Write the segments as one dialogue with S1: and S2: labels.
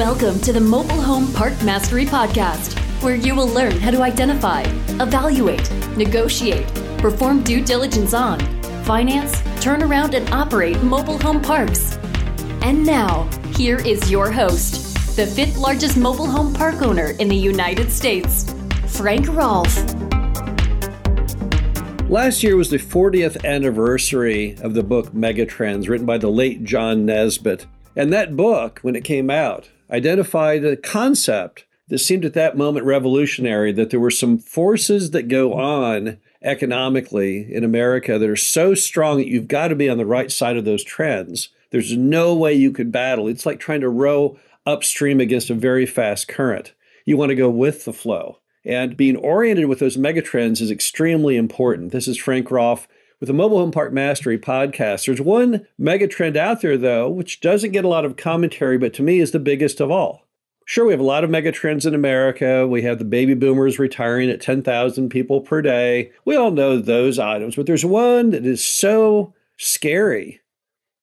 S1: Welcome to the Mobile Home Park Mastery Podcast, where you will learn how to identify, evaluate, negotiate, perform due diligence on, finance, turn around, and operate mobile home parks. And now, here is your host, the fifth largest mobile home park owner in the United States, Frank Rolfe.
S2: Last year was the 40th anniversary of the book Megatrends, written by the late John Naisbitt. And that book, when it came out, identified a concept that seemed at that moment revolutionary that there were some forces that go on economically in America that are so strong that you've got to be on the right side of those trends. There's no way you could battle. It's like trying to row upstream against a very fast current. You want to go with the flow. And being oriented with those megatrends is extremely important. This is Frank Rolfe with the Mobile Home Park Mastery podcast. There's one mega trend out there, though, which doesn't get a lot of commentary, but to me is the biggest of all. Sure, we have a lot of mega trends in America. We have the baby boomers retiring at 10,000 people per day. We all know those items, but there's one that is so scary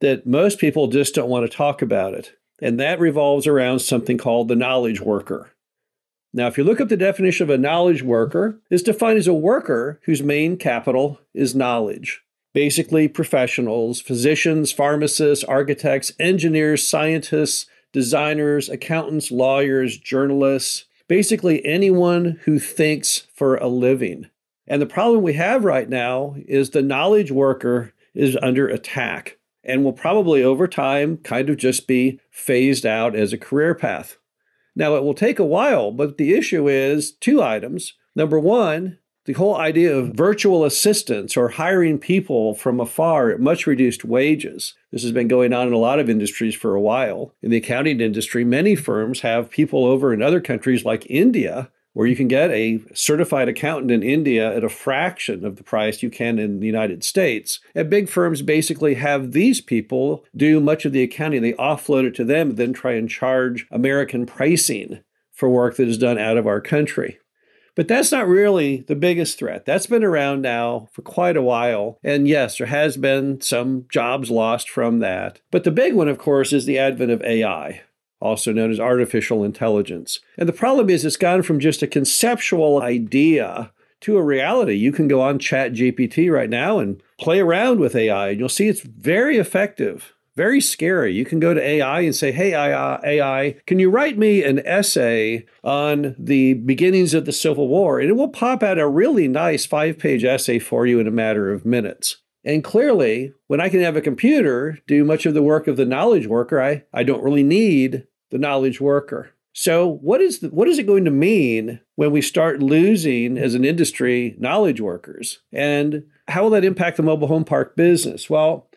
S2: that most people just don't want to talk about it. And that revolves around something called the knowledge worker. Now, if you look up the definition of a knowledge worker, it's defined as a worker whose main capital is knowledge. Basically, professionals, physicians, pharmacists, architects, engineers, scientists, designers, accountants, lawyers, journalists, basically anyone who thinks for a living. And the problem we have right now is the knowledge worker is under attack and will probably over time kind of just be phased out as a career path. Now, it will take a while, but the issue is two items. Number one, the whole idea of virtual assistants or hiring people from afar at much reduced wages. This has been going on in a lot of industries for a while. In the accounting industry, many firms have people over in other countries like India where you can get a certified accountant in India at a fraction of the price you can in the United States. And big firms basically have these people do much of the accounting. They offload it to them then try and charge American pricing for work that is done out of our country. But that's not really the biggest threat. That's been around now for quite a while. And yes, there has been some jobs lost from that. But the big one, of course, is the advent of AI also known as artificial intelligence. And the problem is, it's gone from just a conceptual idea to a reality. You can go on Chat GPT right now and play around with AI, and you'll see it's very effective. Very scary. You can go to AI and say, Hey, AI, uh, can you write me an essay on the beginnings of the Civil War? And it will pop out a really nice five page essay for you in a matter of minutes. And clearly, when I can have a computer do much of the work of the knowledge worker, I, I don't really need the knowledge worker. So, what is the, what is it going to mean when we start losing as an industry knowledge workers? And how will that impact the mobile home park business? Well,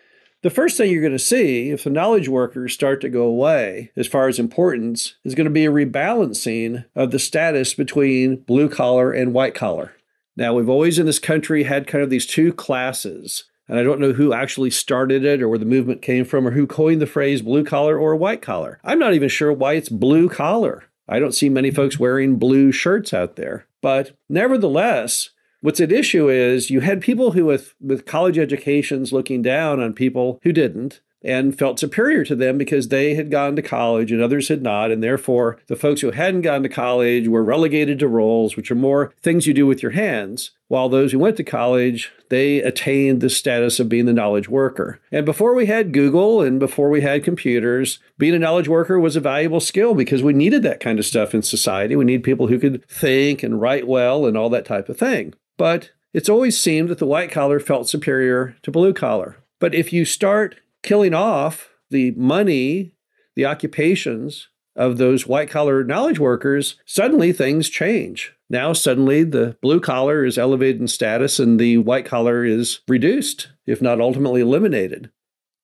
S2: the first thing you're going to see if the knowledge workers start to go away as far as importance is going to be a rebalancing of the status between blue collar and white collar. Now, we've always in this country had kind of these two classes and I don't know who actually started it or where the movement came from or who coined the phrase blue collar or white collar. I'm not even sure why it's blue collar. I don't see many folks wearing blue shirts out there. But nevertheless, what's at issue is you had people who with, with college educations looking down on people who didn't and felt superior to them because they had gone to college and others had not. And therefore, the folks who hadn't gone to college were relegated to roles, which are more things you do with your hands, while those who went to college, they attained the status of being the knowledge worker. And before we had Google and before we had computers, being a knowledge worker was a valuable skill because we needed that kind of stuff in society. We need people who could think and write well and all that type of thing. But it's always seemed that the white collar felt superior to blue collar. But if you start killing off the money, the occupations of those white collar knowledge workers, suddenly things change. Now, suddenly, the blue collar is elevated in status and the white collar is reduced, if not ultimately eliminated.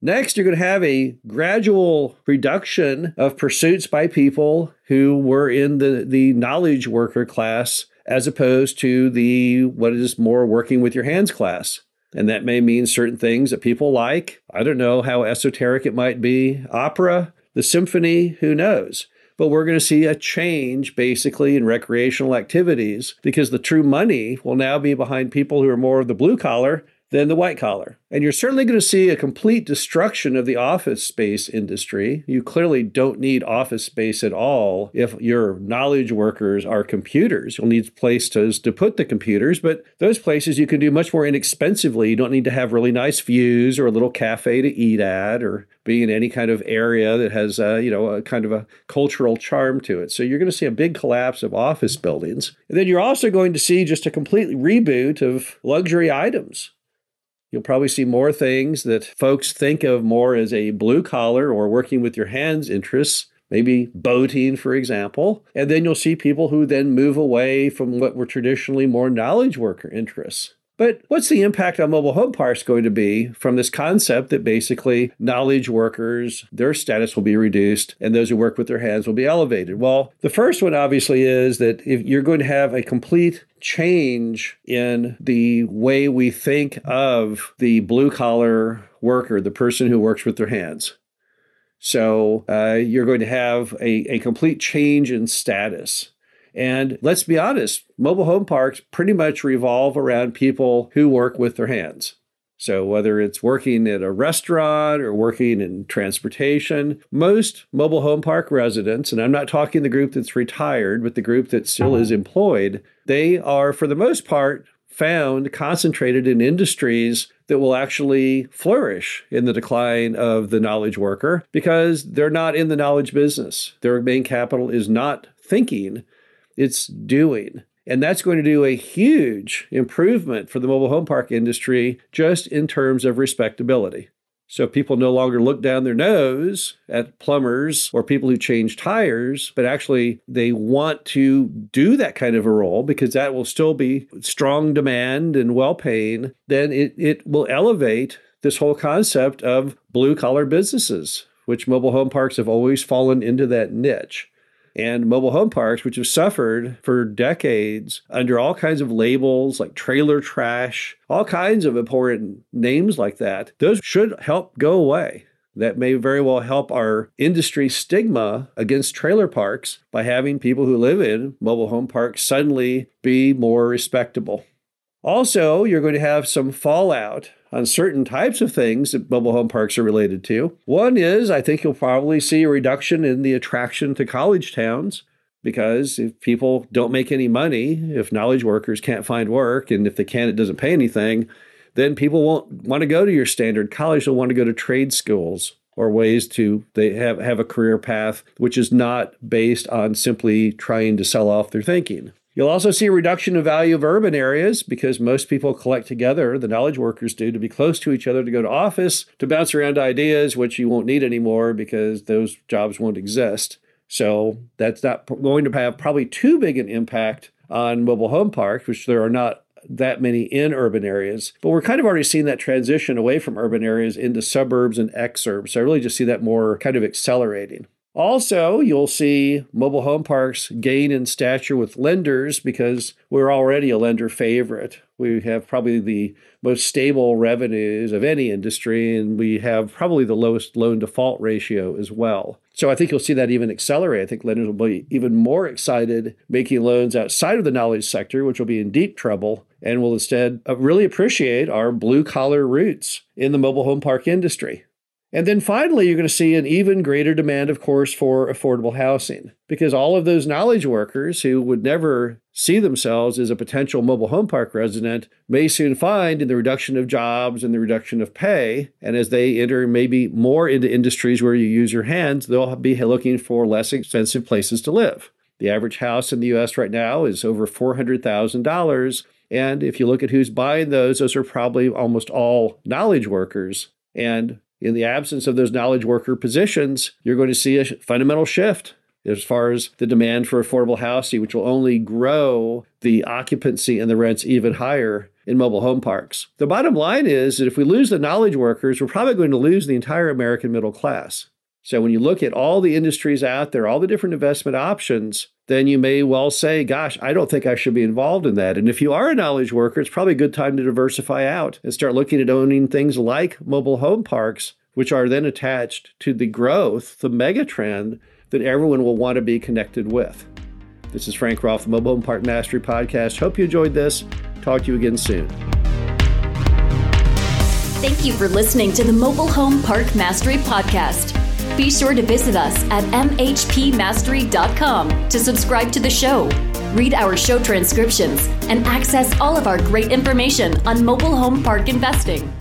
S2: Next, you're going to have a gradual reduction of pursuits by people who were in the, the knowledge worker class as opposed to the what is more working with your hands class. And that may mean certain things that people like. I don't know how esoteric it might be. Opera, the symphony, who knows? But we're going to see a change basically in recreational activities because the true money will now be behind people who are more of the blue collar than the white collar. And you're certainly going to see a complete destruction of the office space industry. You clearly don't need office space at all if your knowledge workers are computers. You'll need places to put the computers, but those places you can do much more inexpensively. You don't need to have really nice views or a little cafe to eat at or be in any kind of area that has, uh, you know, a kind of a cultural charm to it. So you're going to see a big collapse of office buildings. And then you're also going to see just a complete reboot of luxury items. You'll probably see more things that folks think of more as a blue collar or working with your hands interests, maybe boating, for example. And then you'll see people who then move away from what were traditionally more knowledge worker interests. But what's the impact on mobile home parks going to be from this concept that basically knowledge workers, their status will be reduced and those who work with their hands will be elevated? Well, the first one obviously is that if you're going to have a complete change in the way we think of the blue collar worker, the person who works with their hands. So uh, you're going to have a, a complete change in status. And let's be honest, mobile home parks pretty much revolve around people who work with their hands. So, whether it's working at a restaurant or working in transportation, most mobile home park residents, and I'm not talking the group that's retired, but the group that still is employed, they are, for the most part, found concentrated in industries that will actually flourish in the decline of the knowledge worker because they're not in the knowledge business. Their main capital is not thinking, it's doing. And that's going to do a huge improvement for the mobile home park industry just in terms of respectability. So people no longer look down their nose at plumbers or people who change tires, but actually they want to do that kind of a role because that will still be strong demand and well paying. Then it, it will elevate this whole concept of blue collar businesses, which mobile home parks have always fallen into that niche and mobile home parks, which have suffered for decades under all kinds of labels like trailer trash, all kinds of important names like that, those should help go away. That may very well help our industry stigma against trailer parks by having people who live in mobile home parks suddenly be more respectable. Also, you're going to have some fallout on certain types of things that mobile home parks are related to. One is I think you'll probably see a reduction in the attraction to college towns because if people don't make any money, if knowledge workers can't find work, and if they can, it doesn't pay anything, then people won't want to go to your standard college. They'll want to go to trade schools or ways to they have, have a career path which is not based on simply trying to sell off their thinking. You'll also see a reduction in value of urban areas because most people collect together, the knowledge workers do, to be close to each other, to go to office, to bounce around ideas, which you won't need anymore because those jobs won't exist. So that's not going to have probably too big an impact on mobile home parks, which there are not that many in urban areas. But we're kind of already seeing that transition away from urban areas into suburbs and exurbs. So I really just see that more kind of accelerating. Also, you'll see mobile home parks gain in stature with lenders because we're already a lender favorite. We have probably the most stable revenues of any industry, and we have probably the lowest loan default ratio as well. So I think you'll see that even accelerate. I think lenders will be even more excited making loans outside of the knowledge sector, which will be in deep trouble, and will instead really appreciate our blue collar roots in the mobile home park industry. And then finally, you're going to see an even greater demand, of course, for affordable housing because all of those knowledge workers who would never see themselves as a potential mobile home park resident may soon find in the reduction of jobs and the reduction of pay. And as they enter maybe more into industries where you use your hands, they'll be looking for less expensive places to live. The average house in the US right now is over $400,000. And if you look at who's buying those, those are probably almost all knowledge workers. And in the absence of those knowledge worker positions, you're going to see a fundamental shift as far as the demand for affordable housing, which will only grow the occupancy and the rents even higher in mobile home parks. The bottom line is that if we lose the knowledge workers, we're probably going to lose the entire American middle class. So when you look at all the industries out there, all the different investment options, then you may well say, gosh, I don't think I should be involved in that. And if you are a knowledge worker, it's probably a good time to diversify out and start looking at owning things like mobile home parks, which are then attached to the growth, the mega trend that everyone will want to be connected with. This is Frank Rolfe, the Mobile Home Park Mastery Podcast. Hope you enjoyed this. Talk to you again soon.
S1: Thank you for listening to the Mobile Home Park Mastery Podcast. Be sure to visit us at mhpmastery.com to subscribe to the show, read our show transcriptions, and access all of our great information on mobile home park investing.